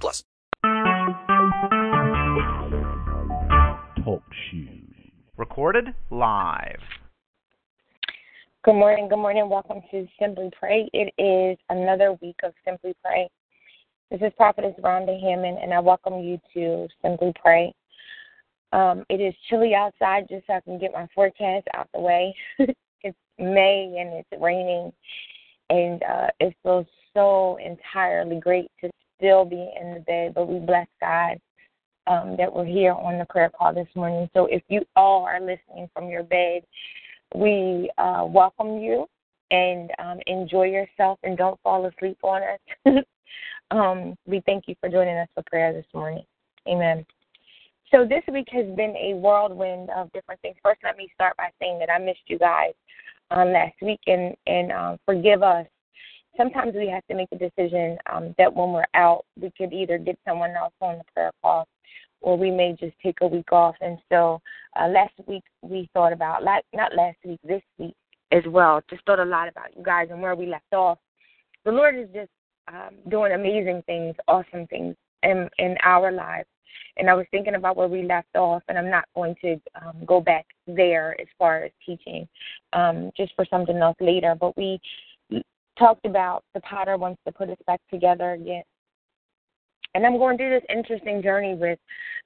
plus. Talk shoes. Recorded live. Good morning. Good morning. Welcome to Simply Pray. It is another week of Simply Pray. This is Prophetess Rhonda Hammond, and I welcome you to Simply Pray. Um, it is chilly outside, just so I can get my forecast out the way. it's May and it's raining, and uh, it feels so entirely great to still be in the bed. But we bless God um, that we're here on the prayer call this morning. So if you all are listening from your bed, we uh, welcome you and um, enjoy yourself and don't fall asleep on us. um, we thank you for joining us for prayer this morning. Amen. So this week has been a whirlwind of different things. First, let me start by saying that I missed you guys um, last week, and and um, forgive us. Sometimes we have to make a decision um, that when we're out, we could either get someone else on the prayer call, or we may just take a week off. And so uh, last week we thought about, like not last week, this week as well. Just thought a lot about you guys and where we left off. The Lord is just um, doing amazing things, awesome things in in our lives and I was thinking about where we left off, and I'm not going to um, go back there as far as teaching, um, just for something else later. But we talked about the potter wants to put us back together again. And I'm going through this interesting journey with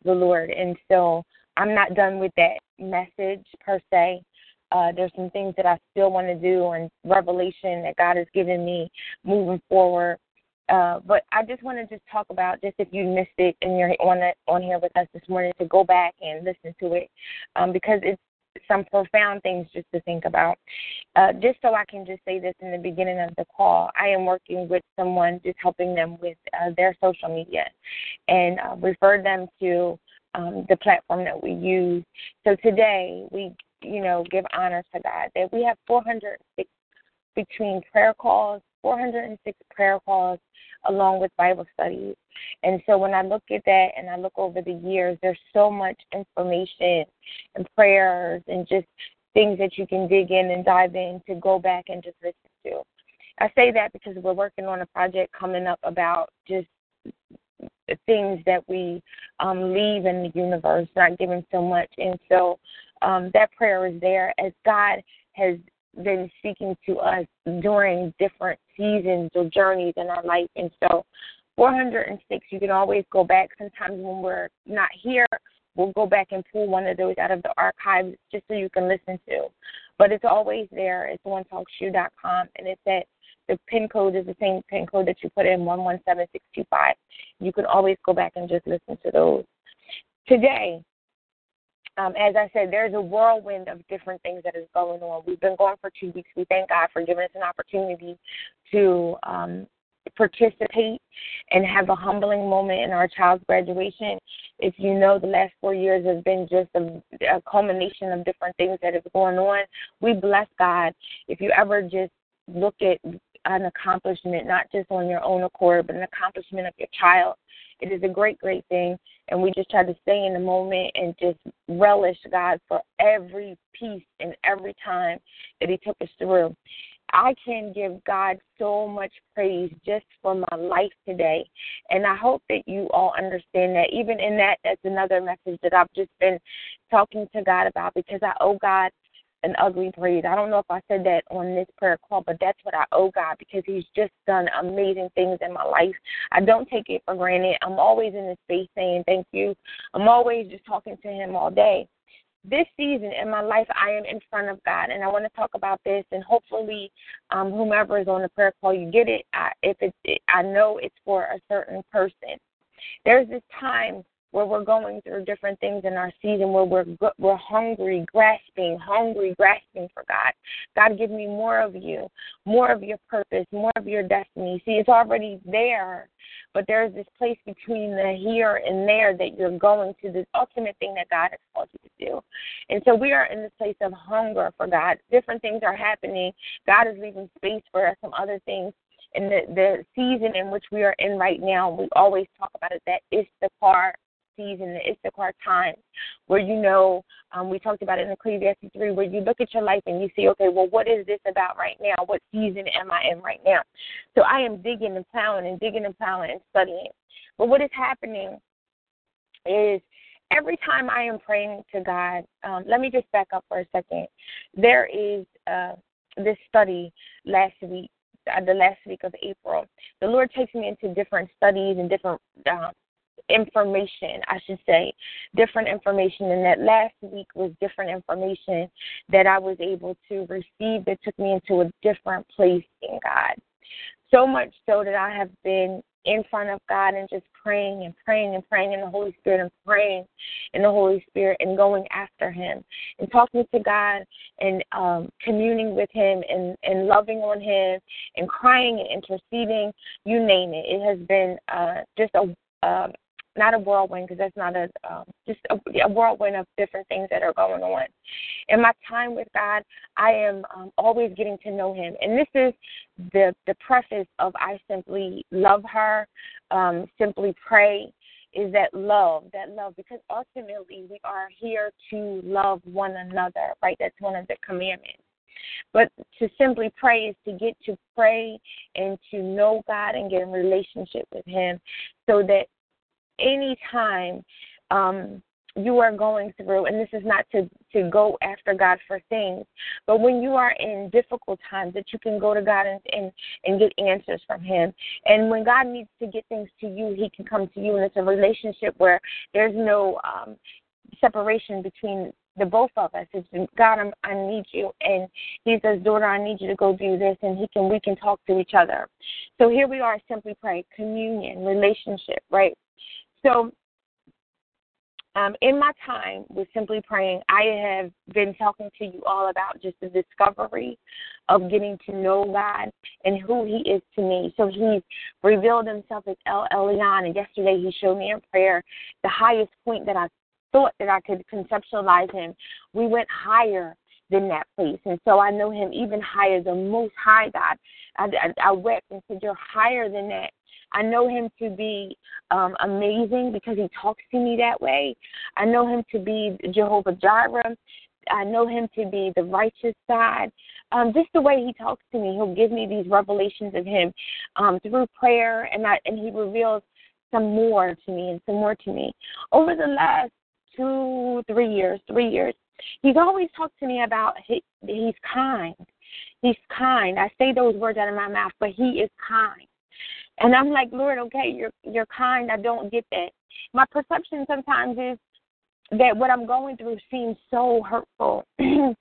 the Lord, and so I'm not done with that message per se. Uh, there's some things that I still want to do and revelation that God has given me moving forward. Uh, but I just want to just talk about just if you missed it and you're on it, on here with us this morning to go back and listen to it um, because it's some profound things just to think about. Uh, just so I can just say this in the beginning of the call, I am working with someone just helping them with uh, their social media and uh, refer them to um, the platform that we use. So today we, you know, give honor to God that we have 406 between prayer calls 406 prayer calls along with Bible studies. And so when I look at that and I look over the years, there's so much information and prayers and just things that you can dig in and dive in to go back and just listen to. I say that because we're working on a project coming up about just things that we um, leave in the universe, not giving so much. And so um, that prayer is there as God has been speaking to us during different seasons or journeys in our life. And so 406, you can always go back. Sometimes when we're not here, we'll go back and pull one of those out of the archives just so you can listen to. But it's always there. It's onetalkshoe.com, and it's at the pin code is the same pin code that you put in 117625. You can always go back and just listen to those. Today, um, as I said, there's a whirlwind of different things that is going on. We've been going for two weeks. We thank God for giving us an opportunity to um, participate and have a humbling moment in our child's graduation. If you know, the last four years has been just a, a culmination of different things that is going on. We bless God. If you ever just look at an accomplishment, not just on your own accord, but an accomplishment of your child, it is a great, great thing. And we just try to stay in the moment and just relish God for every piece and every time that He took us through. I can give God so much praise just for my life today. And I hope that you all understand that. Even in that, that's another message that I've just been talking to God about because I owe God an ugly praise. I don't know if I said that on this prayer call, but that's what I owe God because He's just done amazing things in my life. I don't take it for granted. I'm always in the space saying thank you. I'm always just talking to Him all day. This season in my life, I am in front of God, and I want to talk about this. And hopefully, um, whomever is on the prayer call, you get it. I, if it, I know it's for a certain person. There's this time where we're going through different things in our season where we're we're hungry, grasping, hungry, grasping for God. God, give me more of you, more of your purpose, more of your destiny. See, it's already there, but there's this place between the here and there that you're going to this ultimate thing that God has called you to do. And so we are in this place of hunger for God. Different things are happening. God is leaving space for us, some other things in the, the season in which we are in right now, we always talk about it that Issachar season, the Issachar time, where you know, um, we talked about it in Ecclesiastes 3, where you look at your life and you see, okay, well, what is this about right now? What season am I in right now? So I am digging and plowing and digging and plowing and studying. But what is happening is every time I am praying to God, um, let me just back up for a second. There is uh, this study last week uh, the last week of April. The Lord takes me into different studies and different uh, information, I should say, different information. And that last week was different information that I was able to receive that took me into a different place in God. So much so that I have been in front of God and just praying and praying and praying in the Holy Spirit and praying in the Holy Spirit and going after Him and talking to God and um, communing with Him and, and loving on Him and crying and interceding, you name it. It has been uh, just a uh, not a whirlwind because that's not a um, just a, a whirlwind of different things that are going on. In my time with God, I am um, always getting to know Him, and this is the the preface of I simply love her, um, simply pray. Is that love, that love, because ultimately we are here to love one another, right? That's one of the commandments. But to simply pray is to get to pray and to know God and get in relationship with Him so that anytime um, you are going through, and this is not to, to go after God for things, but when you are in difficult times, that you can go to God and, and, and get answers from Him. And when God needs to get things to you, He can come to you, and it's a relationship where there's no um, separation between the both of us. It's God, I'm, I need you, and He says, daughter, I need you to go do this, and He can we can talk to each other. So here we are, simply pray, communion, relationship, right? So, um, in my time with Simply Praying, I have been talking to you all about just the discovery of getting to know God and who He is to me. So He's revealed Himself as El Elyon, and yesterday He showed me in prayer the highest point that I thought that I could conceptualize Him. We went higher than that place. And so I know him even higher, the most high God. I, I, I wept and said, You're higher than that. I know him to be um, amazing because he talks to me that way. I know him to be Jehovah Jireh. I know him to be the righteous God. Um, just the way he talks to me, he'll give me these revelations of him um, through prayer, and I, and he reveals some more to me and some more to me. Over the last two, three years, three years, he's always talked to me about he, he's kind. He's kind. I say those words out of my mouth, but he is kind. And I'm like, Lord, okay, you're you're kind. I don't get that. My perception sometimes is that what I'm going through seems so hurtful.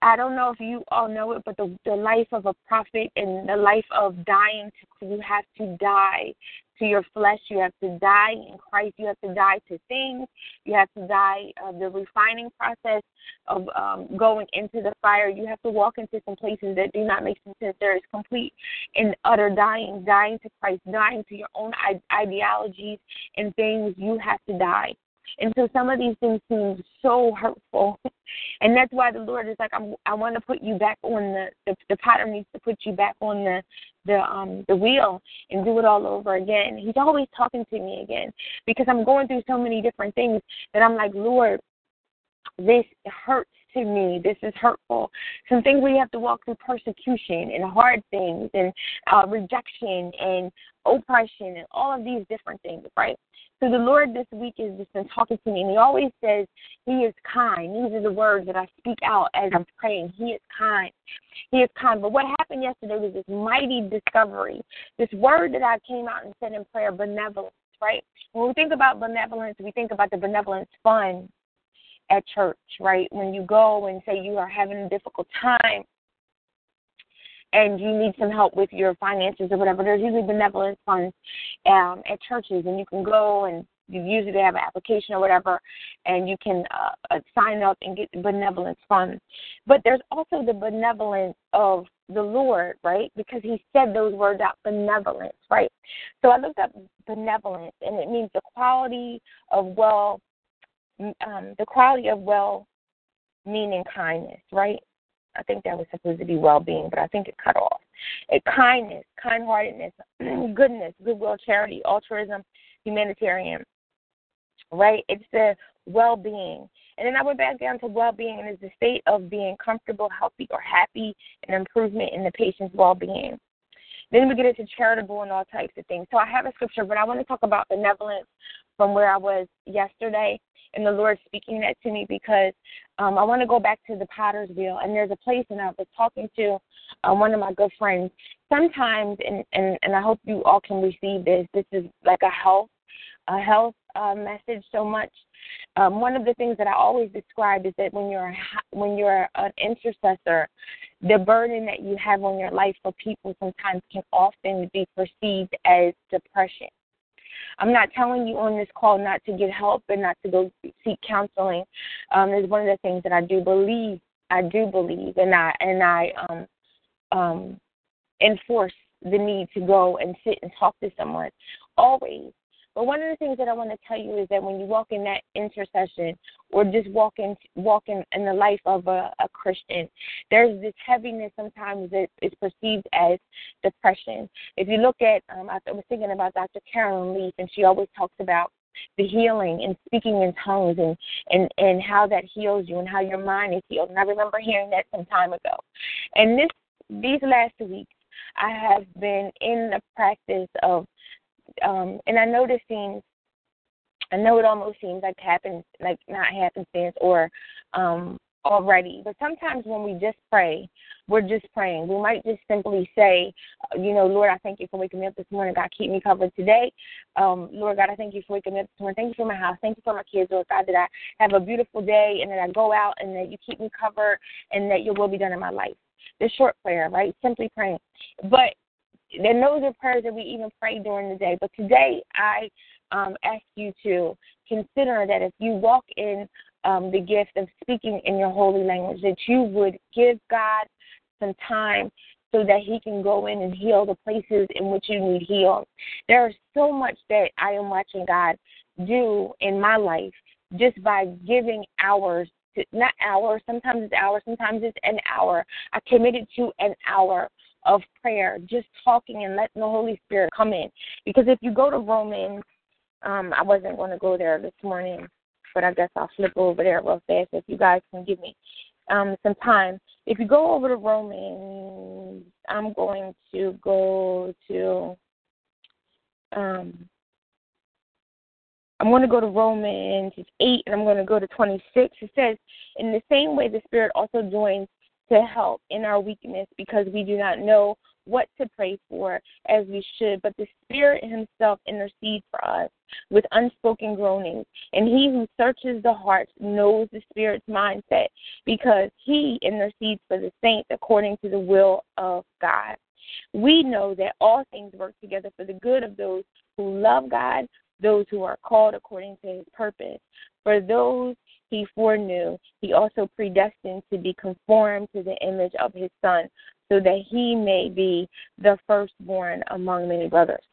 I don't know if you all know it, but the the life of a prophet and the life of dying, to, you have to die to your flesh. You have to die in Christ. You have to die to things. You have to die of the refining process of um, going into the fire. You have to walk into some places that do not make sense. There is complete and utter dying, dying to Christ, dying to your own ideologies and things. You have to die. And so some of these things seem so hurtful. And that's why the Lord is like, I'm, I want to put you back on the, the, the potter needs to put you back on the, the, um, the wheel and do it all over again. He's always talking to me again because I'm going through so many different things that I'm like, Lord, this hurts to me. This is hurtful. Some things we have to walk through persecution and hard things and uh, rejection and oppression and all of these different things, right? So the Lord this week has just been talking to me, and He always says He is kind. These are the words that I speak out as I'm praying. He is kind. He is kind. But what happened yesterday was this mighty discovery. This word that I came out and said in prayer, benevolence, right? When we think about benevolence, we think about the benevolence fund at church, right? When you go and say you are having a difficult time and you need some help with your finances or whatever, there's usually benevolent funds um, at churches, and you can go and you usually they have an application or whatever, and you can uh, uh, sign up and get the benevolence funds. But there's also the benevolence of the Lord, right? Because He said those words out, benevolence, right? So I looked up benevolence, and it means the quality of well, um, the quality of well meaning kindness, right? I think that was supposed to be well being, but I think it cut off. It, kindness, kind heartedness, goodness, goodwill, charity, altruism, humanitarian, right? It's the well being. And then I went back down to well being, and it's the state of being comfortable, healthy, or happy, and improvement in the patient's well being. Then we get into charitable and all types of things. So I have a scripture, but I want to talk about benevolence from where I was yesterday and the Lord speaking that to me because um, I want to go back to the potter's wheel. And there's a place, and I was talking to um, one of my good friends. Sometimes, and, and, and I hope you all can receive this, this is like a health, a health uh, message so much. Um, one of the things that I always describe is that when you're when you're an intercessor, the burden that you have on your life for people sometimes can often be perceived as depression. I'm not telling you on this call not to get help and not to go seek counseling. Um, is one of the things that I do believe. I do believe, and I and I um, um, enforce the need to go and sit and talk to someone always. But one of the things that I want to tell you is that when you walk in that intercession or just walk in, walk in, in the life of a, a Christian, there's this heaviness sometimes that is perceived as depression. If you look at, um, I was thinking about Dr. Caroline Leaf, and she always talks about the healing and speaking in tongues and, and, and how that heals you and how your mind is healed. And I remember hearing that some time ago. And this these last weeks I have been in the practice of um, and I know this seems, I know it almost seems like happens, like not happenstance or um, already, but sometimes when we just pray, we're just praying. We might just simply say, uh, you know, Lord, I thank you for waking me up this morning. God, keep me covered today. Um, Lord God, I thank you for waking me up this morning. Thank you for my house. Thank you for my kids, Lord God, that I have a beautiful day and that I go out and that you keep me covered and that your will be done in my life. The short prayer, right? Simply praying. But and those are prayers that we even pray during the day. But today, I um, ask you to consider that if you walk in um, the gift of speaking in your holy language, that you would give God some time so that He can go in and heal the places in which you need healed. There is so much that I am watching God do in my life just by giving hours to, not hours, sometimes it's hours, sometimes it's an hour. I committed to an hour of prayer, just talking and letting the Holy Spirit come in. Because if you go to Romans, um, I wasn't going to go there this morning, but I guess I'll flip over there real fast if you guys can give me um, some time. If you go over to Romans, I'm going to go to. Um, I'm going to go to Romans 8 and I'm going to go to 26. It says, In the same way, the Spirit also joins to help in our weakness because we do not know what to pray for as we should, but the Spirit Himself intercedes for us with unspoken groanings. And He who searches the hearts knows the Spirit's mindset because He intercedes for the saints according to the will of God. We know that all things work together for the good of those who love God, those who are called according to His purpose. For those he foreknew, he also predestined to be conformed to the image of his son, so that he may be the firstborn among many brothers.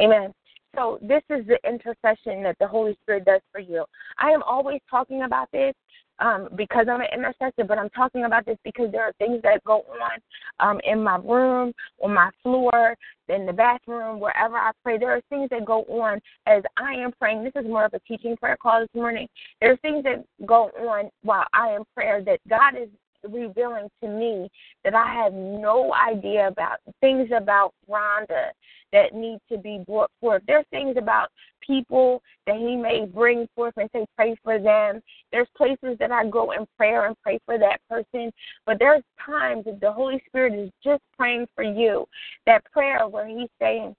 Amen. So, this is the intercession that the Holy Spirit does for you. I am always talking about this um, because I'm an intercessor, but I'm talking about this because there are things that go on um, in my room, on my floor, in the bathroom, wherever I pray. There are things that go on as I am praying. This is more of a teaching prayer call this morning. There are things that go on while I am prayer that God is revealing to me that I have no idea about. Things about Rhonda that need to be brought forth. There are things about people that He may bring forth and say, pray for them. There's places that I go in prayer and pray for that person. But there's times that the Holy Spirit is just praying for you. That prayer where He's saying,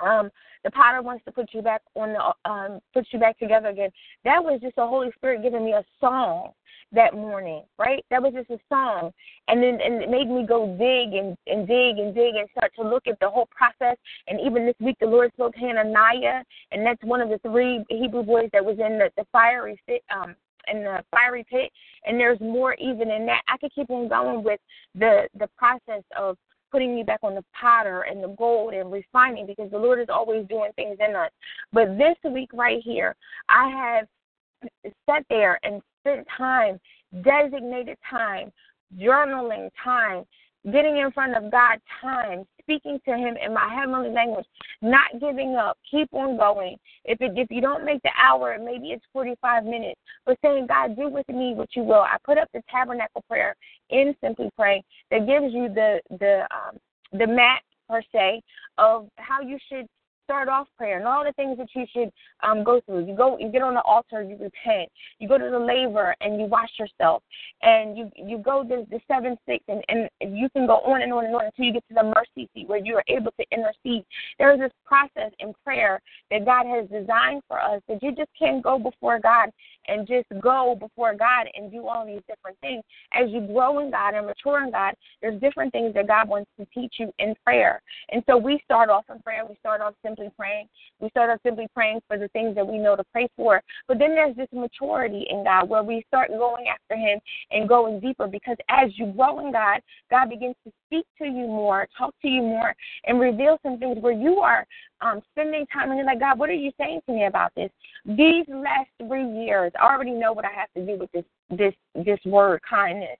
um the potter wants to put you back on the um put you back together again. That was just the holy spirit giving me a song that morning right? That was just a song. And then and it made me go dig and and dig and dig and start to look at the whole process. And even this week the lord spoke hananiah and that's one of the three hebrew boys that was in the, the fiery um in the fiery pit. And there's more even in that. I could keep on going with the the process of putting me back on the potter and the gold and refining because the Lord is always doing things in us. But this week right here, I have sat there and spent time, designated time, journaling time, getting in front of God time, speaking to Him in my heavenly language, not giving up, keep on going. If it, if you don't make the hour, maybe it's 45 minutes, but saying, God, do with me what you will. I put up the tabernacle prayer in Simply Pray that gives you the the um, the map per se of how you should start off prayer and all the things that you should um, go through. You go, you get on the altar, you repent. You go to the laver and you wash yourself, and you you go to the seven six, and and you can go on and on and on until you get to the mercy seat where you are able to intercede. There is this process in prayer that God has designed for us that you just can't go before God and just go before God and do all these different things. As you grow in God and mature in God, there's different things that God wants to teach you in prayer. And so we start off in prayer. We start off simply praying. We start off simply praying for the things that we know to pray for. But then there's this maturity in God where we start going after Him and going deeper because as you grow in God, God begins to speak to you more, talk to you more, and reveal some things where you are um, spending time and you're like, God, what are you saying to me about this? These last three years, I already know what I have to do with this this this word kindness.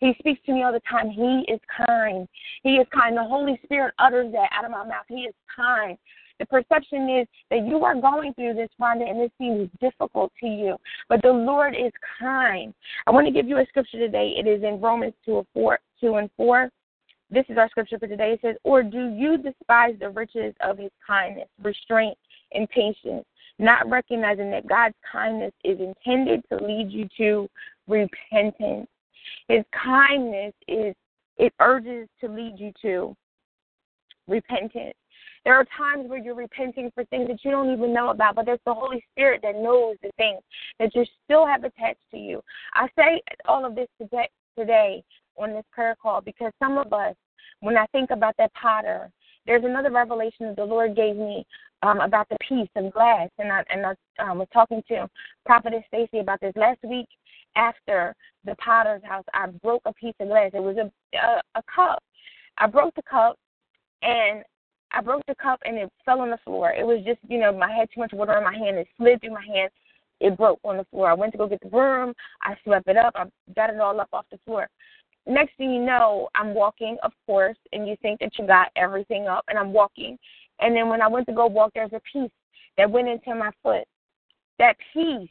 He speaks to me all the time. He is kind. He is kind. The Holy Spirit utters that out of my mouth. He is kind. The perception is that you are going through this, Rhonda, and this seems difficult to you. But the Lord is kind. I want to give you a scripture today. It is in Romans 2, 4, 2 and 4. This is our scripture for today. It says, Or do you despise the riches of his kindness, restraint, and patience, not recognizing that God's kindness is intended to lead you to repentance? His kindness is, it urges to lead you to repentance. There are times where you're repenting for things that you don't even know about, but there's the Holy Spirit that knows the things that you still have attached to you. I say all of this today, today on this prayer call because some of us, when I think about that potter, there's another revelation that the Lord gave me um, about the piece of glass, and I and I um, was talking to Prophetess Stacy about this last week. After the potter's house, I broke a piece of glass. It was a, a a cup. I broke the cup, and I broke the cup, and it fell on the floor. It was just you know I had too much water in my hand. It slid through my hand. It broke on the floor. I went to go get the broom. I swept it up. I got it all up off the floor next thing you know, I'm walking, of course, and you think that you got everything up, and I'm walking. And then when I went to go walk, there's a piece that went into my foot. That piece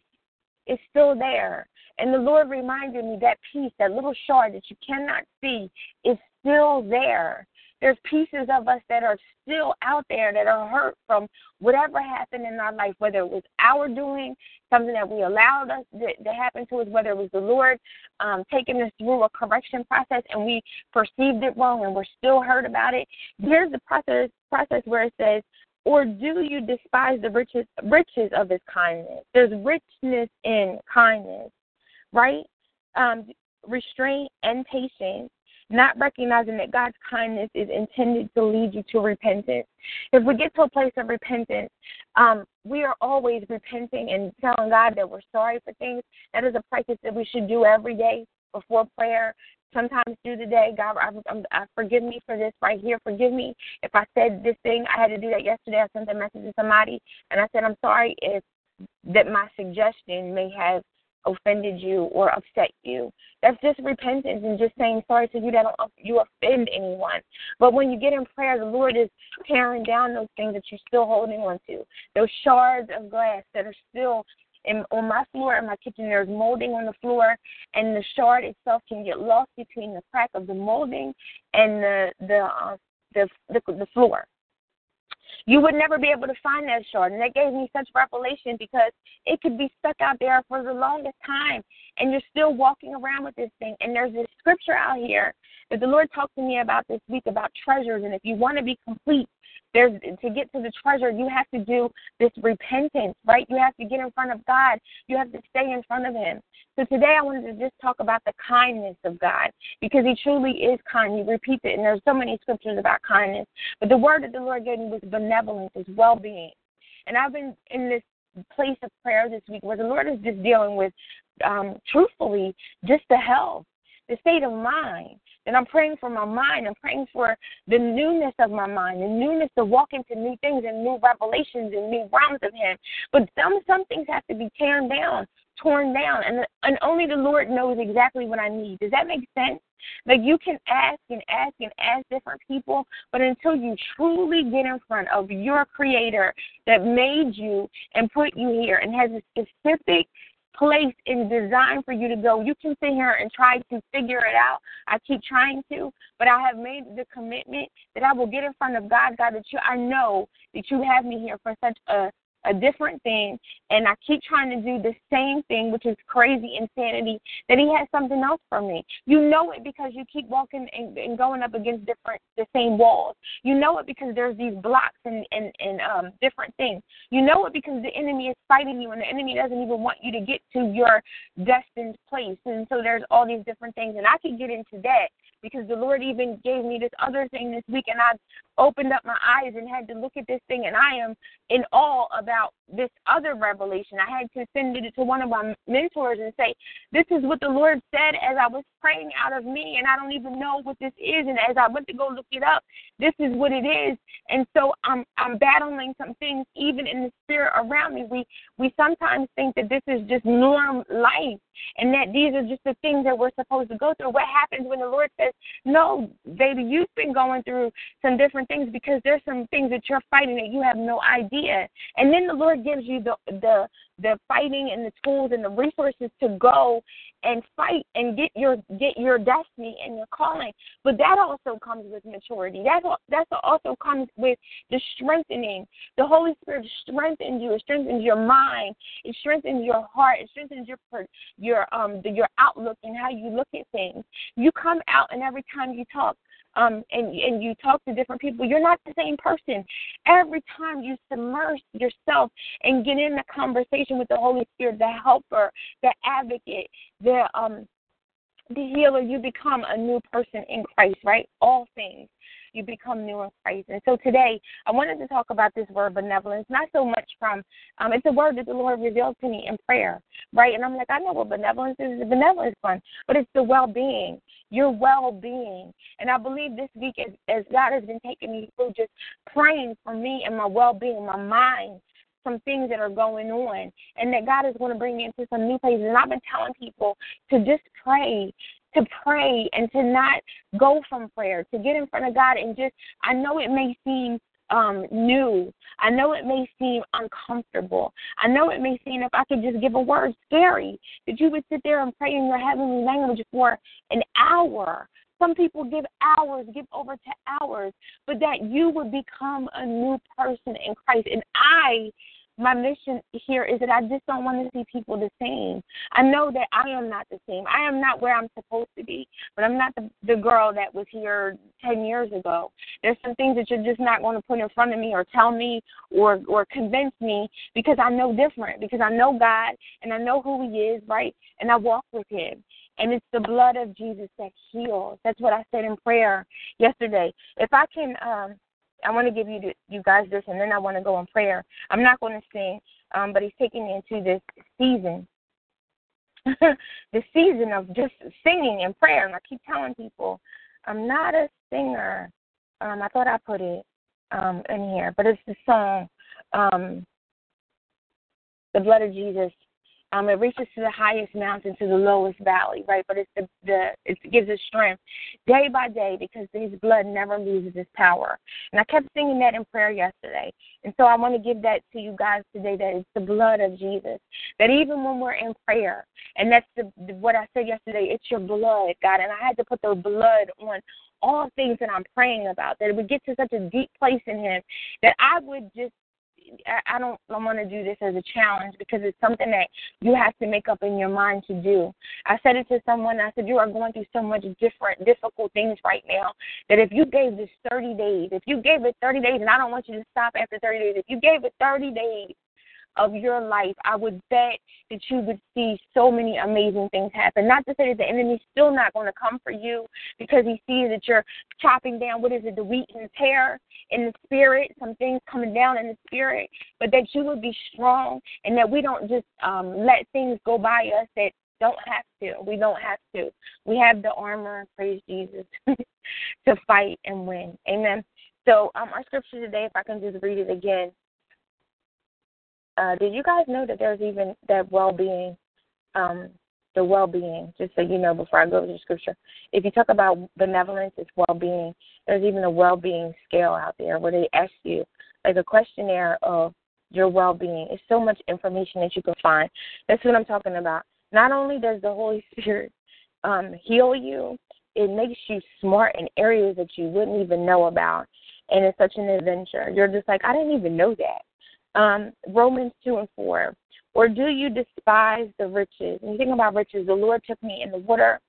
is still there. And the Lord reminded me that piece, that little shard that you cannot see, is still there. There's pieces of us that are still out there that are hurt from whatever happened in our life, whether it was our doing, something that we allowed us to, to happen to us, whether it was the Lord um, taking us through a correction process and we perceived it wrong and we're still hurt about it. Here's the process process where it says, or do you despise the riches riches of his kindness? There's richness in kindness, right? Um, restraint and patience not recognizing that God's kindness is intended to lead you to repentance. If we get to a place of repentance, um, we are always repenting and telling God that we're sorry for things. That is a practice that we should do every day before prayer. Sometimes through the day, God, I, I, I forgive me for this right here. Forgive me if I said this thing. I had to do that yesterday. I sent a message to somebody, and I said, I'm sorry if that my suggestion may have offended you or upset you. That's just repentance and just saying sorry to you that you offend anyone. But when you get in prayer, the Lord is tearing down those things that you're still holding on to, those shards of glass that are still in, on my floor in my kitchen. There's molding on the floor, and the shard itself can get lost between the crack of the molding and the the uh, the, the the floor you would never be able to find that shard. And that gave me such revelation because it could be stuck out there for the longest time and you're still walking around with this thing. And there's this scripture out here that the Lord talked to me about this week about treasures. And if you want to be complete, there's to get to the treasure, you have to do this repentance, right? You have to get in front of God. You have to stay in front of Him. So today I wanted to just talk about the kindness of God because He truly is kind. He repeats it, and there's so many scriptures about kindness. But the word that the Lord gave me was benevolence, is well-being. And I've been in this place of prayer this week where the Lord is just dealing with, um, truthfully, just the health, the state of mind. And I'm praying for my mind. I'm praying for the newness of my mind, the newness to walk into new things and new revelations and new realms of Him. But some some things have to be torn down, torn down, and and only the Lord knows exactly what I need. Does that make sense? Like you can ask and ask and ask different people, but until you truly get in front of your creator that made you and put you here and has a specific place and design for you to go. You can sit here and try to figure it out. I keep trying to, but I have made the commitment that I will get in front of God, God, that you I know that you have me here for such a a different thing and I keep trying to do the same thing, which is crazy insanity, that he has something else for me. You know it because you keep walking and, and going up against different the same walls. You know it because there's these blocks and, and, and um different things. You know it because the enemy is fighting you and the enemy doesn't even want you to get to your destined place. And so there's all these different things and I could get into that because the Lord even gave me this other thing this week, and I opened up my eyes and had to look at this thing, and I am in awe about this other revelation. I had to send it to one of my mentors and say, This is what the Lord said as I was praying out of me, and I don't even know what this is. And as I went to go look it up, this is what it is. And so I'm I'm battling some things even in the spirit around me. We we sometimes think that this is just norm life and that these are just the things that we're supposed to go through. What happens when the Lord says, No, baby, you've been going through some different things because there's some things that you're fighting that you have no idea. And then the Lord gives you the the the fighting and the tools and the resources to go and fight and get your get your destiny and your calling. But that also comes with maturity. That that also comes with the strengthening. The Holy Spirit strengthens you. It strengthens your mind. It strengthens your heart. It strengthens your your um your outlook and how you look at things. You come out and every time you talk, um, and and you talk to different people, you're not the same person. Every time you submerge yourself and get in the conversation with the Holy Spirit, the helper, the advocate, the um, the healer, you become a new person in Christ, right? All things you become new in Christ. And so today, I wanted to talk about this word benevolence, not so much from, um, it's a word that the Lord revealed to me in prayer, right? And I'm like, I know what benevolence is. Benevolence fun, but it's the well being, your well being. And I believe this week, as, as God has been taking me through just praying for me and my well being, my mind, some things that are going on and that God is going to bring me into some new places. And I've been telling people to just pray, to pray and to not go from prayer, to get in front of God and just, I know it may seem um, new. I know it may seem uncomfortable. I know it may seem, if I could just give a word, scary, that you would sit there and pray in your heavenly language for an hour. Some people give hours, give over to hours, but that you would become a new person in Christ. And I my mission here is that I just don't want to see people the same. I know that I am not the same. I am not where I'm supposed to be, but I'm not the, the girl that was here 10 years ago. There's some things that you're just not going to put in front of me or tell me or or convince me because I know different, because I know God and I know who He is, right? And I walk with Him. And it's the blood of Jesus that heals. That's what I said in prayer yesterday. If I can um I want to give you you guys this, and then I want to go in prayer. I'm not going to sing, um, but he's taking me into this season, the season of just singing and prayer. And I keep telling people, I'm not a singer. Um, I thought I put it um, in here, but it's the song, um, "The Blood of Jesus um, it reaches to the highest mountain, to the lowest valley, right? But it's the, the it gives us strength day by day because His blood never loses its power. And I kept singing that in prayer yesterday, and so I want to give that to you guys today. That it's the blood of Jesus. That even when we're in prayer, and that's the, the what I said yesterday. It's your blood, God, and I had to put the blood on all things that I'm praying about. That it would get to such a deep place in Him that I would just I, don't I want to do this as a challenge because it's something that you have to make up in your mind to do. I said it to someone. I said you are going through so much different difficult things right now that if you gave this 30 days, if you gave it 30 days, and I don't want you to stop after 30 days, if you gave it 30 days of your life, I would bet that you would see so many amazing things happen. Not to say that the enemy's still not going to come for you because he sees that you're chopping down, what is it, the wheat and the tare in the spirit, some things coming down in the spirit, but that you would be strong and that we don't just um, let things go by us that don't have to. We don't have to. We have the armor, praise Jesus, to fight and win. Amen. So um, our scripture today, if I can just read it again, uh, did you guys know that there's even that well-being, um, the well-being? Just so you know, before I go to the scripture, if you talk about benevolence, it's well-being. There's even a well-being scale out there where they ask you like a questionnaire of your well-being. It's so much information that you can find. That's what I'm talking about. Not only does the Holy Spirit um, heal you, it makes you smart in areas that you wouldn't even know about. And it's such an adventure. You're just like, I didn't even know that um, Romans 2 and 4. Or do you despise the riches? And you think about riches, the Lord took me in the water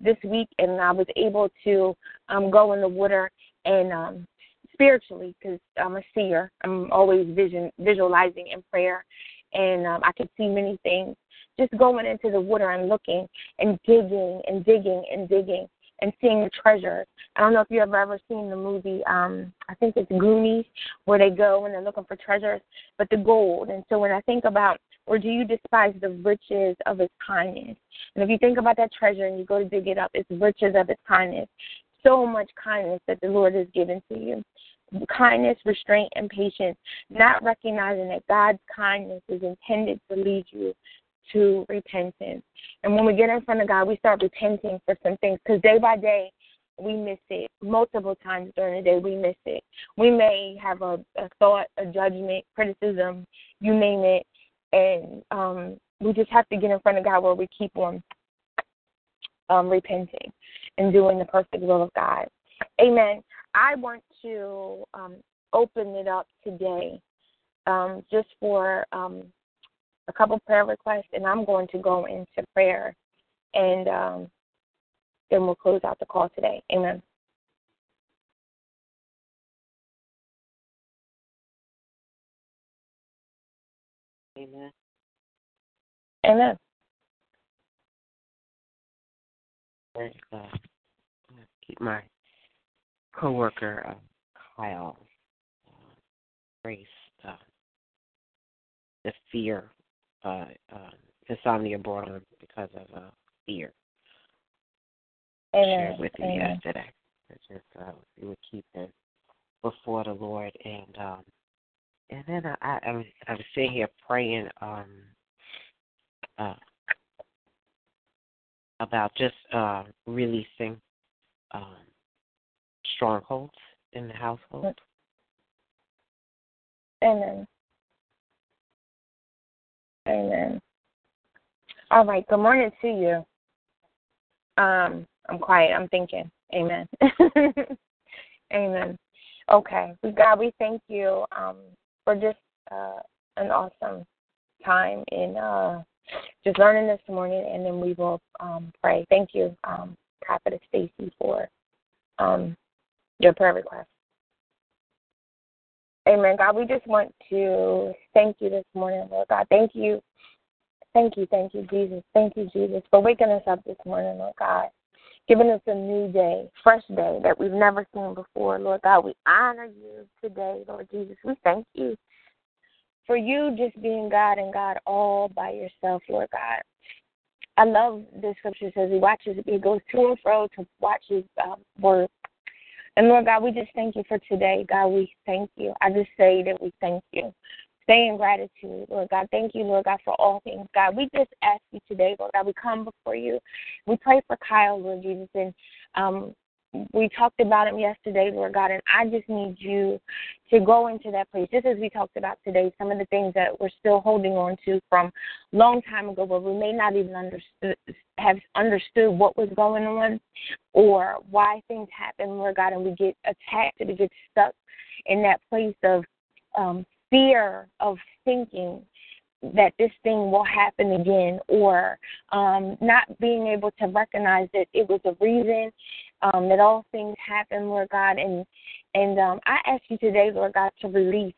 this week, and I was able to um, go in the water and um, spiritually, because I'm a seer. I'm always vision visualizing in prayer, and um, I could see many things. Just going into the water and looking and digging and digging and digging and seeing the treasure. I don't know if you have ever seen the movie, um, I think it's Goonies, where they go and they're looking for treasures, but the gold. And so when I think about, or do you despise the riches of his kindness? And if you think about that treasure and you go to dig it up, it's riches of his kindness. So much kindness that the Lord has given to you. Kindness, restraint, and patience, not recognizing that God's kindness is intended to lead you to repentance. And when we get in front of God, we start repenting for some things because day by day, we miss it. Multiple times during the day, we miss it. We may have a, a thought, a judgment, criticism, you name it, and um, we just have to get in front of God where we keep on um, repenting and doing the perfect will of God. Amen. I want to um, open it up today um, just for um, a couple prayer requests, and I'm going to go into prayer, and um, then we'll close out the call today. Amen. Amen. Amen. Uh, keep my coworker uh, Kyle uh, Grace uh, the fear uh, uh, insomnia brought on because of uh, fear. Amen. Shared with you Amen. yesterday. It's just uh, we would keep them before the Lord, and um, and then I, I, I was I was sitting here praying um, uh, about just uh, releasing um, strongholds in the household. Amen. Amen. All right. Good morning to you. Um, I'm quiet. I'm thinking. Amen. Amen. Okay. God, we thank you um, for just uh, an awesome time in uh, just learning this morning, and then we will um, pray. Thank you, um, Prophetess Stacy, for um, your prayer request. Amen. God, we just want to thank you this morning, Lord God. Thank you. Thank you, thank you, Jesus. Thank you, Jesus, for waking us up this morning, Lord God. Giving us a new day, fresh day that we've never seen before, Lord God. We honor you today, Lord Jesus. We thank you for you just being God and God all by yourself, Lord God. I love this scripture says he watches, he goes to and fro to watch his um, and Lord God, we just thank you for today. God, we thank you. I just say that we thank you. Stay in gratitude, Lord God. Thank you, Lord God, for all things. God, we just ask you today, Lord God, we come before you. We pray for Kyle, Lord Jesus, and um, we talked about him yesterday, Lord God, and I just need you to go into that place. Just as we talked about today, some of the things that we're still holding on to from long time ago, where we may not even understood, have understood what was going on or why things happen, Lord God, and we get attacked and we get stuck in that place of um, fear of thinking that this thing will happen again or um, not being able to recognize that it was a reason um, that all things happen, Lord God. And and um, I ask you today, Lord God, to release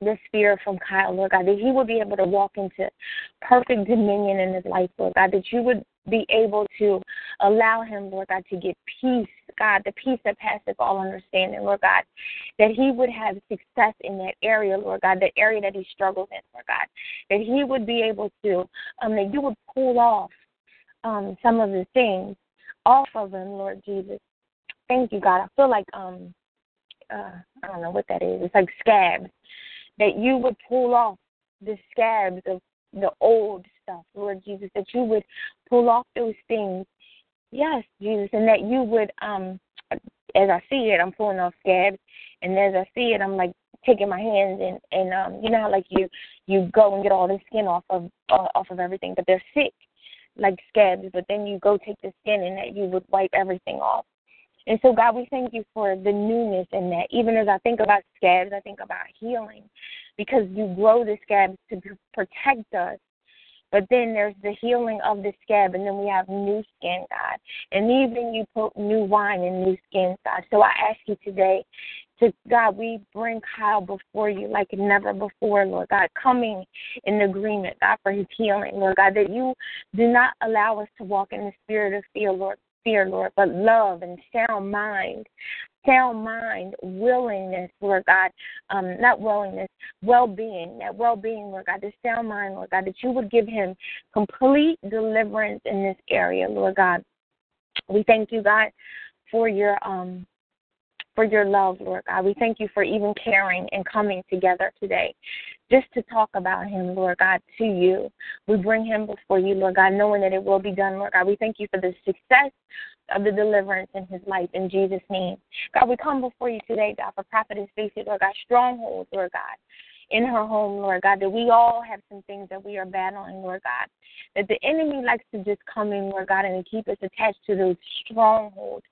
this fear from Kyle, Lord God, that he would be able to walk into perfect dominion in his life, Lord God, that you would be able to allow him, Lord God, to get peace, God, the peace that passeth all understanding, Lord God, that he would have success in that area, Lord God, the area that he struggles in, Lord God, that he would be able to, um, that you would pull off um, some of the things off of him, Lord Jesus. Thank you, God. I feel like um, uh, I don't know what that is. It's like scabs that you would pull off the scabs of the old stuff, Lord Jesus, that you would pull off those things. Yes, Jesus, and that you would, um, as I see it, I'm pulling off scabs, and as I see it, I'm like taking my hands and and um, you know how like you you go and get all the skin off of uh, off of everything, but they're sick like scabs, but then you go take the skin and that you would wipe everything off. And so, God, we thank you for the newness in that. Even as I think about scabs, I think about healing because you grow the scabs to protect us. But then there's the healing of the scab, and then we have new skin, God. And even you put new wine in new skin, God. So I ask you today to God, we bring Kyle before you like never before, Lord God, coming in agreement, God, for his healing, Lord God, that you do not allow us to walk in the spirit of fear, Lord, fear, Lord, but love and sound mind. Sound mind, willingness, Lord God, um, not willingness, well being, that well being, Lord God, the sound mind, Lord God, that you would give him complete deliverance in this area, Lord God. We thank you, God, for your um for your love, Lord God. We thank you for even caring and coming together today just to talk about him, Lord God, to you. We bring him before you, Lord God, knowing that it will be done, Lord God. We thank you for the success of the deliverance in his life in Jesus' name. God, we come before you today, God, for Prophetess Stacy, Lord God, strongholds, Lord God in her home, Lord God, that we all have some things that we are battling, Lord God. That the enemy likes to just come in, Lord God, and keep us attached to those strongholds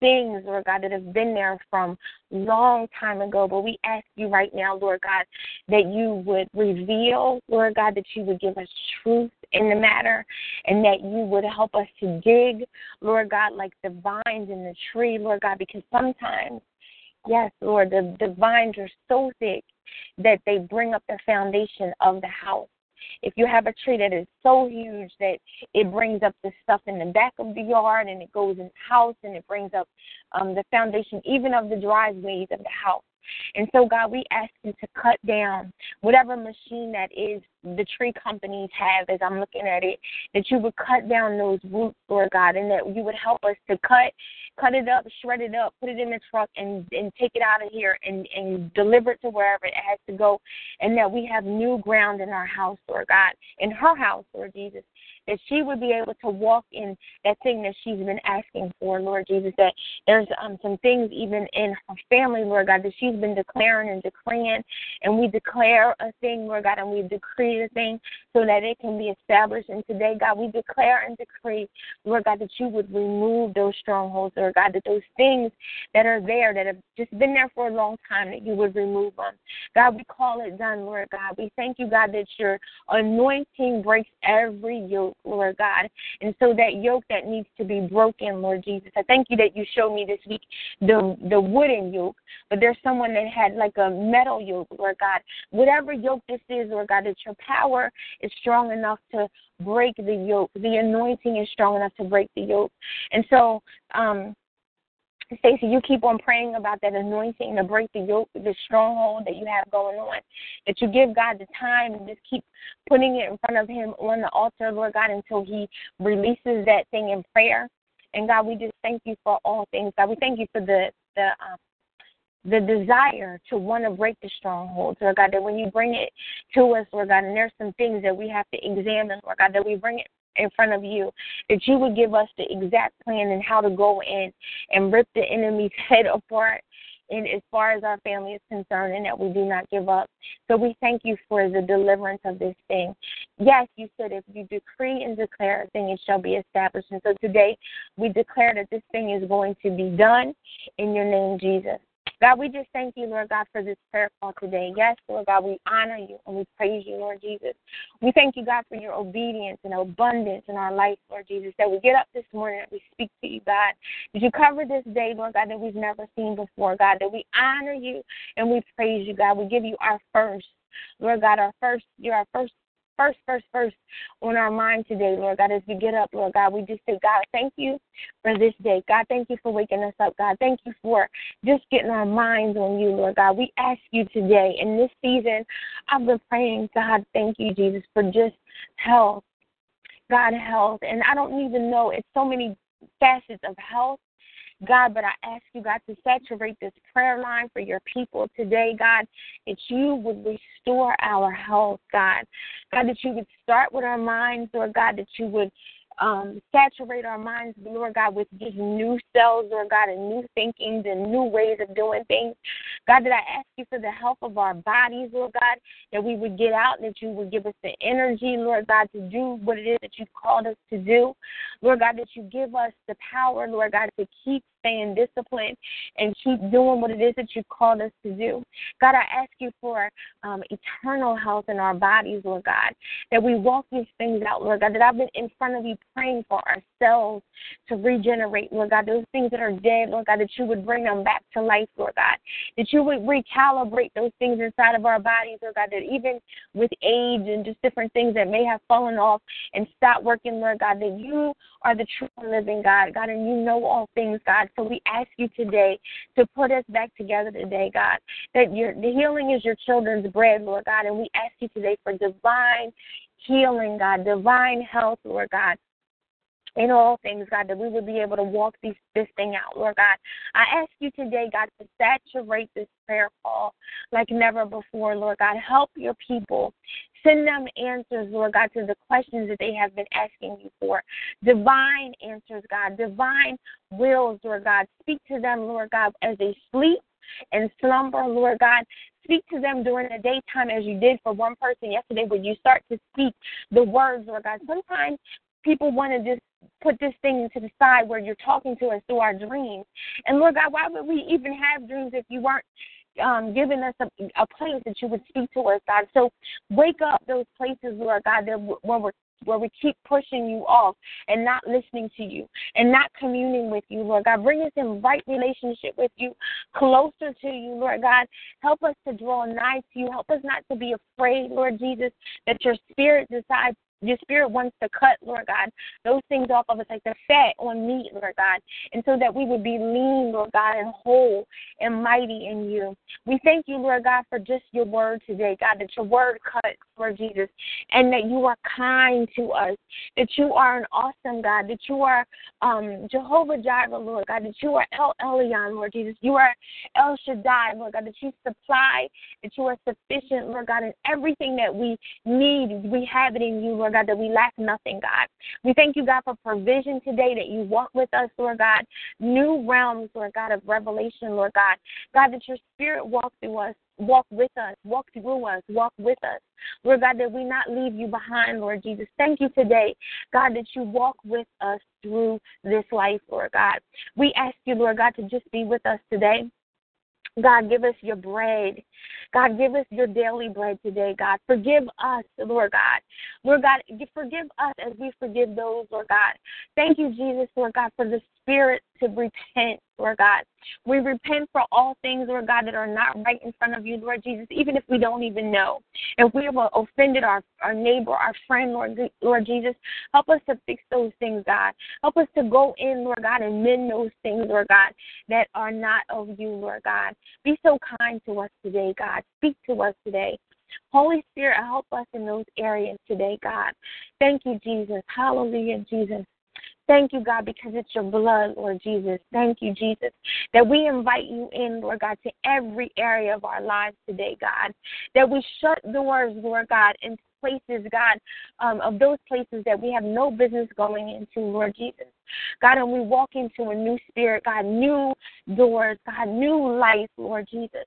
things, Lord God, that have been there from long time ago. But we ask you right now, Lord God, that you would reveal, Lord God, that you would give us truth in the matter and that you would help us to dig, Lord God, like the vines in the tree, Lord God, because sometimes, yes, Lord, the, the vines are so thick that they bring up the foundation of the house. If you have a tree that is so huge that it brings up the stuff in the back of the yard and it goes in the house and it brings up um, the foundation even of the driveways of the house. And so, God, we ask you to cut down whatever machine that is the tree companies have as I'm looking at it, that you would cut down those roots, Lord God, and that you would help us to cut cut it up, shred it up, put it in the truck and and take it out of here and and deliver it to wherever it has to go and that we have new ground in our house, Lord God, in her house, Lord Jesus, that she would be able to walk in that thing that she's been asking for, Lord Jesus, that there's um, some things even in her family, Lord God, that she's been declaring and decreeing, and we declare a thing, Lord God, and we decree a thing so that it can be established. And today, God, we declare and decree, Lord God, that you would remove those strongholds, Lord God, that those things that are there that have just been there for a long time, that you would remove them. God, we call it done, Lord God. We thank you, God, that your anointing breaks every yoke, Lord God. And so that yoke that needs to be broken, Lord Jesus. I thank you that you showed me this week the the wooden yoke, but there's someone that had like a metal yoke, Lord God. Whatever yoke this is, Lord God, that your power is strong enough to break the yoke. The anointing is strong enough to break the yoke. And so, um, Stacy, you keep on praying about that anointing to break the yoke, the stronghold that you have going on. That you give God the time and just keep putting it in front of Him on the altar, Lord God, until He releases that thing in prayer. And God, we just thank you for all things. God, we thank you for the the um, the desire to want to break the strongholds, Lord God, that when you bring it to us, Lord God, and there's some things that we have to examine, Lord God, that we bring it in front of you, that you would give us the exact plan and how to go in and rip the enemy's head apart and as far as our family is concerned, and that we do not give up. So we thank you for the deliverance of this thing. Yes, you said if you decree and declare a thing, it shall be established. And so today we declare that this thing is going to be done in your name, Jesus. God, we just thank you, Lord God, for this prayer call today. Yes, Lord God, we honor you and we praise you, Lord Jesus. We thank you, God, for your obedience and abundance in our life, Lord Jesus, that we get up this morning, that we speak to you, God. That you cover this day, Lord God, that we've never seen before, God, that we honor you and we praise you, God. We give you our first. Lord God, our first, you're our first first, first, first on our mind today, Lord God, as we get up, Lord God. We just say, God, thank you for this day. God, thank you for waking us up. God, thank you for just getting our minds on you, Lord God. We ask you today in this season, I've been praying, God, thank you, Jesus, for just health. God, health. And I don't even know, it's so many facets of health God, but I ask you, God, to saturate this prayer line for your people today, God, that you would restore our health, God. God, that you would start with our minds, Lord God, that you would um, saturate our minds, Lord God, with just new cells, Lord God, and new thinkings and new ways of doing things. God, that I ask you for the health of our bodies, Lord God, that we would get out, that you would give us the energy, Lord God, to do what it is that you've called us to do. Lord God, that you give us the power, Lord God, to keep staying disciplined and keep doing what it is that you've called us to do. God, I ask you for um, eternal health in our bodies, Lord God, that we walk these things out, Lord God, that I've been in front of you praying for ourselves to regenerate, Lord God, those things that are dead, Lord God, that you would bring them back to life, Lord God, that you would recalibrate those things inside of our bodies, Lord God, that even with age and just different things that may have fallen off and stopped working, Lord God, that you are the true living God, God, and you know all things, God. So we ask you today to put us back together today, God, that your the healing is your children's bread, Lord God, and we ask you today for divine healing, God, divine health, Lord God in all things, God, that we would be able to walk these, this thing out, Lord God. I ask you today, God, to saturate this prayer call like never before, Lord God. Help your people. Send them answers, Lord God, to the questions that they have been asking you for. Divine answers, God. Divine wills, Lord God. Speak to them, Lord God, as they sleep and slumber, Lord God. Speak to them during the daytime as you did for one person yesterday when you start to speak the words, Lord God. Sometimes people want to just put this thing to the side where you're talking to us through our dreams. And Lord God, why would we even have dreams if you weren't um, giving us a, a place that you would speak to us, God? So wake up those places, Lord God, that where we're where we keep pushing you off and not listening to you and not communing with you, Lord God. Bring us in right relationship with you, closer to you, Lord God. Help us to draw nigh to you. Help us not to be afraid, Lord Jesus, that your spirit decides your spirit wants to cut, Lord God, those things off of us, like the fat on meat, Lord God, and so that we would be lean, Lord God, and whole and mighty in you. We thank you, Lord God, for just your word today, God, that your word cuts, Lord Jesus, and that you are kind to us, that you are an awesome God, that you are um, Jehovah Jireh, Lord God, that you are El Elyon, Lord Jesus, you are El Shaddai, Lord God, that you supply, that you are sufficient, Lord God, in everything that we need, we have it in you, Lord God, that we lack nothing, God. We thank you, God, for provision today, that you walk with us, Lord God, new realms, Lord God, of revelation, Lord God. God, that your spirit walk through us, walk with us, walk through us, walk with us. Lord God, that we not leave you behind, Lord Jesus. Thank you today, God, that you walk with us through this life, Lord God. We ask you, Lord God, to just be with us today. God, give us your bread. God, give us your daily bread today, God. Forgive us, Lord God. Lord God, forgive us as we forgive those, Lord God. Thank you, Jesus, Lord God, for the spirit to repent, Lord God. We repent for all things, Lord God, that are not right in front of you, Lord Jesus, even if we don't even know. If we have offended our, our neighbor, our friend, Lord, Lord Jesus, help us to fix those things, God. Help us to go in, Lord God, and mend those things, Lord God, that are not of you, Lord God. Be so kind to us today, God. Speak to us today. Holy Spirit, help us in those areas today, God. Thank you, Jesus. Hallelujah, Jesus. Thank you, God, because it's your blood, Lord Jesus. Thank you, Jesus, that we invite you in, Lord God, to every area of our lives today, God. That we shut doors, Lord God, in places, God, um, of those places that we have no business going into, Lord Jesus. God, and we walk into a new spirit, God, new doors, God, new life, Lord Jesus.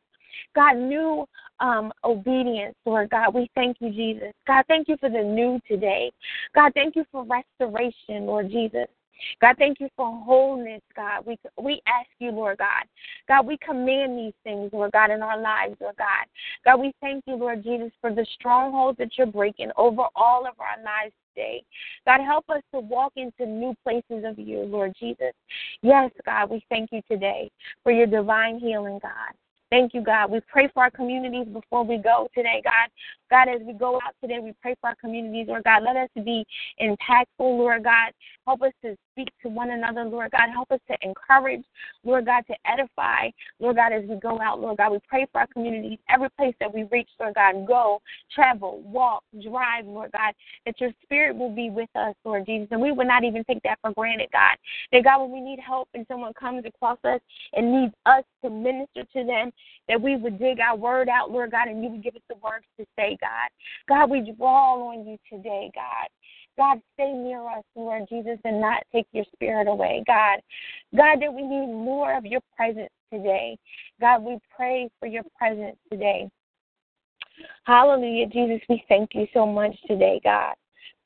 God, new um, obedience, Lord God. We thank you, Jesus. God, thank you for the new today. God, thank you for restoration, Lord Jesus. God, thank you for wholeness, God. We we ask you, Lord God. God, we command these things, Lord God, in our lives, Lord God. God, we thank you, Lord Jesus, for the strongholds that you're breaking over all of our lives today. God, help us to walk into new places of you, Lord Jesus. Yes, God, we thank you today for your divine healing, God. Thank you, God. We pray for our communities before we go today, God. God, as we go out today, we pray for our communities, Lord God. Let us be impactful, Lord God. Help us to speak to one another, Lord God. Help us to encourage, Lord God, to edify, Lord God, as we go out, Lord God. We pray for our communities, every place that we reach, Lord God. Go, travel, walk, drive, Lord God, that your spirit will be with us, Lord Jesus. And we will not even take that for granted, God. That, God, when we need help and someone comes across us and needs us to minister to them, that we would dig our word out, Lord God, and you would give us the words to say, God. God, we draw on you today, God. God, stay near us, Lord Jesus, and not take your spirit away, God. God, that we need more of your presence today. God, we pray for your presence today. Hallelujah, Jesus, we thank you so much today, God.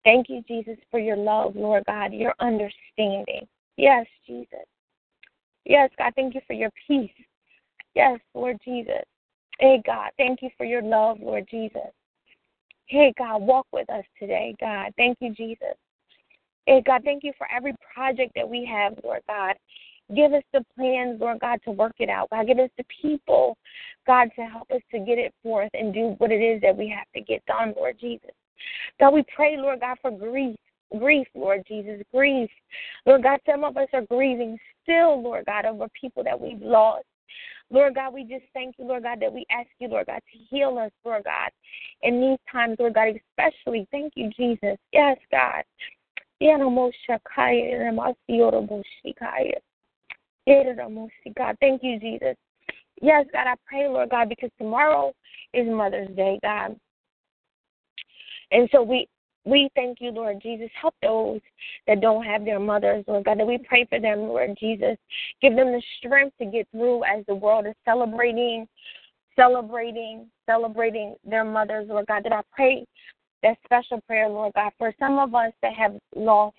Thank you, Jesus, for your love, Lord God, your understanding. Yes, Jesus. Yes, God, thank you for your peace. Yes, Lord Jesus. Hey, God, thank you for your love, Lord Jesus. Hey, God, walk with us today, God. Thank you, Jesus. Hey, God, thank you for every project that we have, Lord God. Give us the plans, Lord God, to work it out. God, give us the people, God, to help us to get it forth and do what it is that we have to get done, Lord Jesus. God, we pray, Lord God, for grief. Grief, Lord Jesus, grief. Lord God, some of us are grieving still, Lord God, over people that we've lost. Lord God, we just thank you, Lord God, that we ask you, Lord God, to heal us, Lord God, in these times, Lord God, especially. Thank you, Jesus. Yes, God. God, thank you, Jesus. Yes, God, I pray, Lord God, because tomorrow is Mother's Day, God. And so we we thank you, Lord Jesus. Help those that don't have their mothers, Lord God, that we pray for them, Lord Jesus. Give them the strength to get through as the world is celebrating, celebrating, celebrating their mothers, Lord God. That I pray that special prayer, Lord God, for some of us that have lost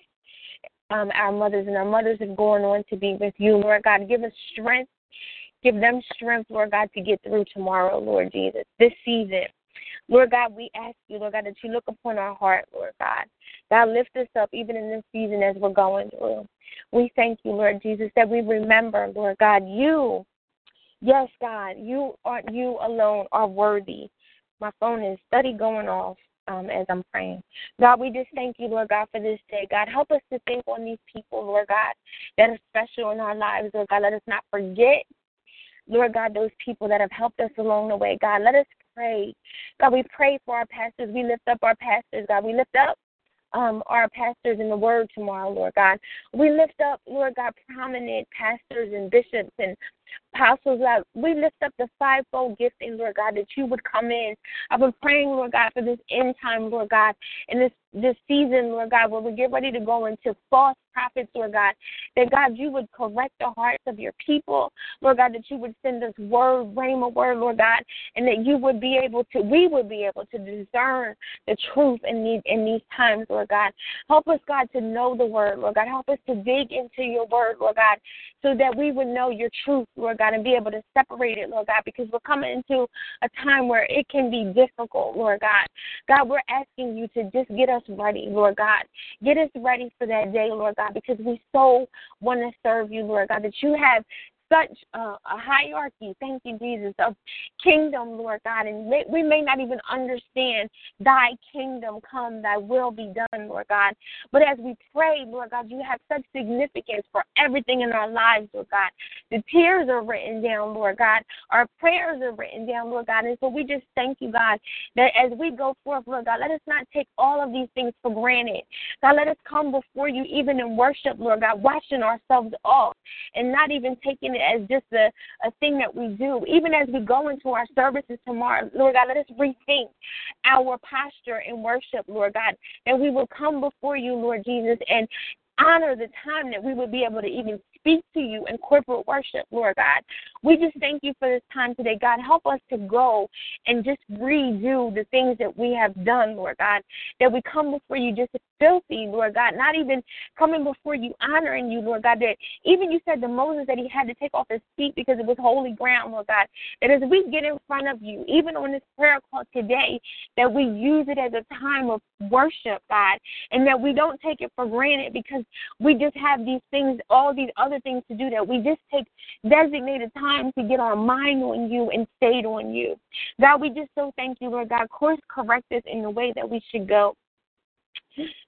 um, our mothers and our mothers have gone on to be with you, Lord God. Give us strength. Give them strength, Lord God, to get through tomorrow, Lord Jesus, this season. Lord God, we ask you, Lord God, that you look upon our heart, Lord God. God, lift us up even in this season as we're going through. We thank you, Lord Jesus, that we remember, Lord God, you, yes, God, you are you alone are worthy. My phone is steady going off um, as I'm praying. God, we just thank you, Lord God, for this day. God, help us to think on these people, Lord God, that are special in our lives, Lord God. Let us not forget Lord God, those people that have helped us along the way. God, let us God, we pray for our pastors. We lift up our pastors, God. We lift up um, our pastors in the word tomorrow, Lord God. We lift up, Lord God, prominent pastors and bishops and apostles, God. We lift up the fivefold gifting, Lord God, that you would come in. I've been praying, Lord God, for this end time, Lord God, and this this season, Lord God, where we get ready to go into false prophets, Lord God, that God, you would correct the hearts of your people, Lord God, that you would send us word, rain rhema word, Lord God, and that you would be able to, we would be able to discern the truth in these in these times, Lord God. Help us, God, to know the word, Lord God. Help us to dig into your word, Lord God, so that we would know your truth, Lord God, and be able to separate it, Lord God, because we're coming into a time where it can be difficult, Lord God. God, we're asking you to just get us ready, Lord God. Get us ready for that day, Lord God, because we so want to serve you, Lord God, that you have such a, a hierarchy, thank you, Jesus, of kingdom, Lord God. And may, we may not even understand thy kingdom come, thy will be done, Lord God. But as we pray, Lord God, you have such significance for everything in our lives, Lord God. The tears are written down, Lord God. Our prayers are written down, Lord God. And so we just thank you, God, that as we go forth, Lord God, let us not take all of these things for granted. God, let us come before you even in worship, Lord God, washing ourselves off and not even taking it as just a, a thing that we do. Even as we go into our services tomorrow, Lord God, let us rethink our posture in worship, Lord God, and we will come before you, Lord Jesus, and honor the time that we would be able to even speak to you in corporate worship, Lord God. We just thank you for this time today. God, help us to go and just redo the things that we have done, Lord God, that we come before you just filthy, Lord God, not even coming before you, honoring you, Lord God, that even you said to Moses that he had to take off his feet because it was holy ground, Lord God, that as we get in front of you, even on this prayer call today, that we use it as a time of worship, God, and that we don't take it for granted because we just have these things, all these other things to do, that we just take designated time to get our mind on you and stayed on you. God, we just so thank you, Lord God. Course correct us in the way that we should go.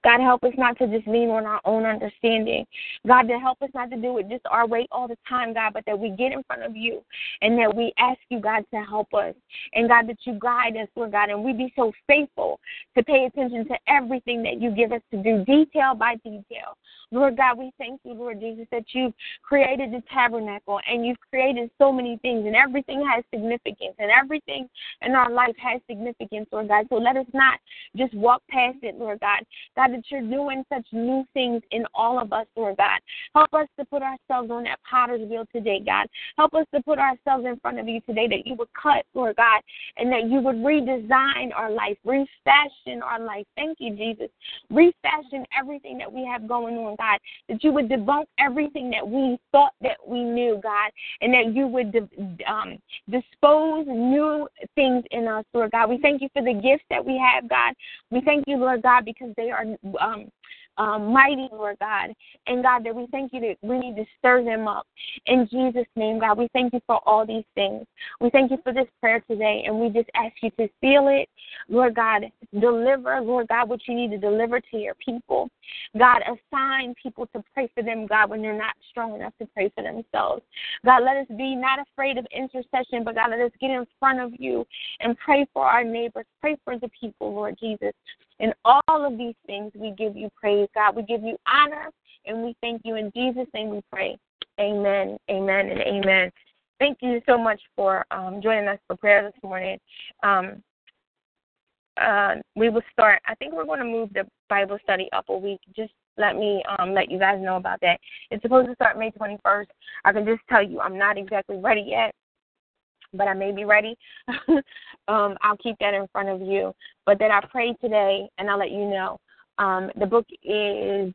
God, help us not to just lean on our own understanding. God, to help us not to do it just our way all the time, God, but that we get in front of you and that we ask you, God, to help us. And God, that you guide us, Lord God, and we be so faithful to pay attention to everything that you give us to do, detail by detail. Lord God, we thank you, Lord Jesus, that you've created the tabernacle and you've created so many things, and everything has significance, and everything in our life has significance, Lord God. So let us not just walk past it, Lord God. God, that you're doing such new things in all of us, Lord God. Help us to put ourselves on that potter's wheel today, God. Help us to put ourselves in front of you today that you would cut, Lord God, and that you would redesign our life, refashion our life. Thank you, Jesus. Refashion everything that we have going on, God, that you would debunk everything that we thought that we knew, God, and that you would um, dispose new things in us, Lord God. We thank you for the gifts that we have, God. We thank you, Lord God, because they are um, um, mighty, Lord God. And God, that we thank you that we need to stir them up. In Jesus' name, God, we thank you for all these things. We thank you for this prayer today, and we just ask you to seal it. Lord God, deliver, Lord God, what you need to deliver to your people. God, assign people to pray for them, God, when they're not strong enough to pray for themselves. God, let us be not afraid of intercession, but God, let us get in front of you and pray for our neighbors, pray for the people, Lord Jesus. In all of these things, we give you praise, God. We give you honor, and we thank you. In Jesus' name we pray. Amen, amen, and amen. Thank you so much for um, joining us for prayer this morning. Um, uh, we will start. I think we're going to move the Bible study up a week. Just let me um, let you guys know about that. It's supposed to start May 21st. I can just tell you I'm not exactly ready yet but I may be ready. um, I'll keep that in front of you. But then I pray today, and I'll let you know. Um, the book is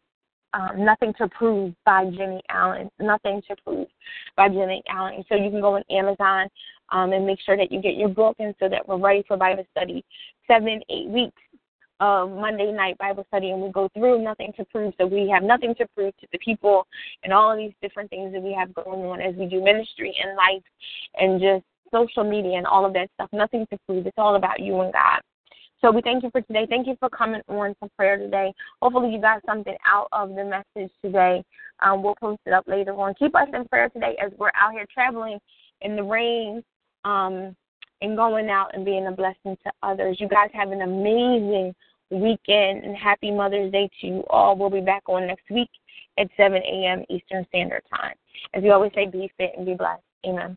um, Nothing to Prove by Jennie Allen. Nothing to Prove by Jennie Allen. So you can go on Amazon um, and make sure that you get your book, and so that we're ready for Bible study. Seven, eight weeks of Monday night Bible study, and we go through nothing to prove. So we have nothing to prove to the people, and all of these different things that we have going on as we do ministry and life, and just social media and all of that stuff. Nothing to prove. It's all about you and God. So we thank you for today. Thank you for coming on for prayer today. Hopefully you got something out of the message today. Um, we'll post it up later on. Keep us in prayer today as we're out here traveling in the rain um, and going out and being a blessing to others. You guys have an amazing weekend and happy Mother's Day to you all. We'll be back on next week at 7 a.m. Eastern Standard Time. As you always say, be fit and be blessed. Amen.